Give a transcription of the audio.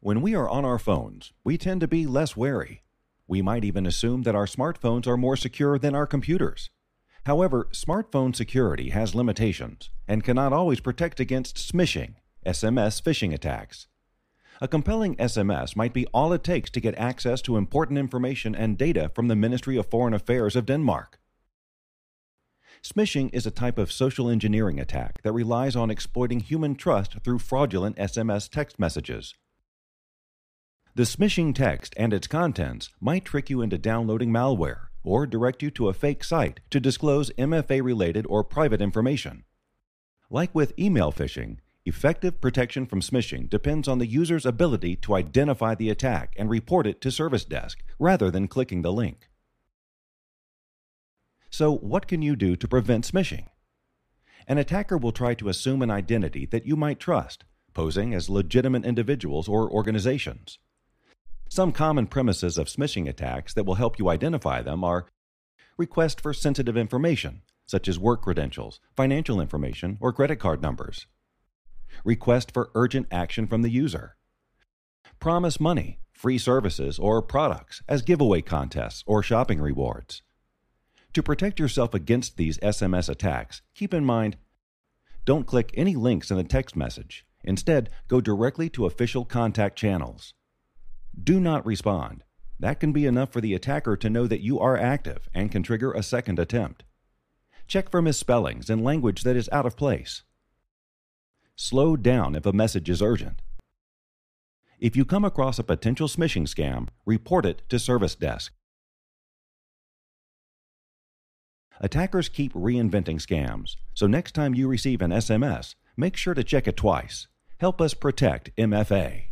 When we are on our phones, we tend to be less wary. We might even assume that our smartphones are more secure than our computers. However, smartphone security has limitations and cannot always protect against smishing, SMS phishing attacks. A compelling SMS might be all it takes to get access to important information and data from the Ministry of Foreign Affairs of Denmark. Smishing is a type of social engineering attack that relies on exploiting human trust through fraudulent SMS text messages. The smishing text and its contents might trick you into downloading malware or direct you to a fake site to disclose MFA related or private information. Like with email phishing, effective protection from smishing depends on the user's ability to identify the attack and report it to Service Desk rather than clicking the link. So, what can you do to prevent smishing? An attacker will try to assume an identity that you might trust, posing as legitimate individuals or organizations. Some common premises of smishing attacks that will help you identify them are request for sensitive information, such as work credentials, financial information, or credit card numbers. Request for urgent action from the user. Promise money, free services, or products as giveaway contests or shopping rewards. To protect yourself against these SMS attacks, keep in mind don't click any links in the text message. Instead, go directly to official contact channels. Do not respond. That can be enough for the attacker to know that you are active and can trigger a second attempt. Check for misspellings and language that is out of place. Slow down if a message is urgent. If you come across a potential smishing scam, report it to Service Desk. Attackers keep reinventing scams, so next time you receive an SMS, make sure to check it twice. Help us protect MFA.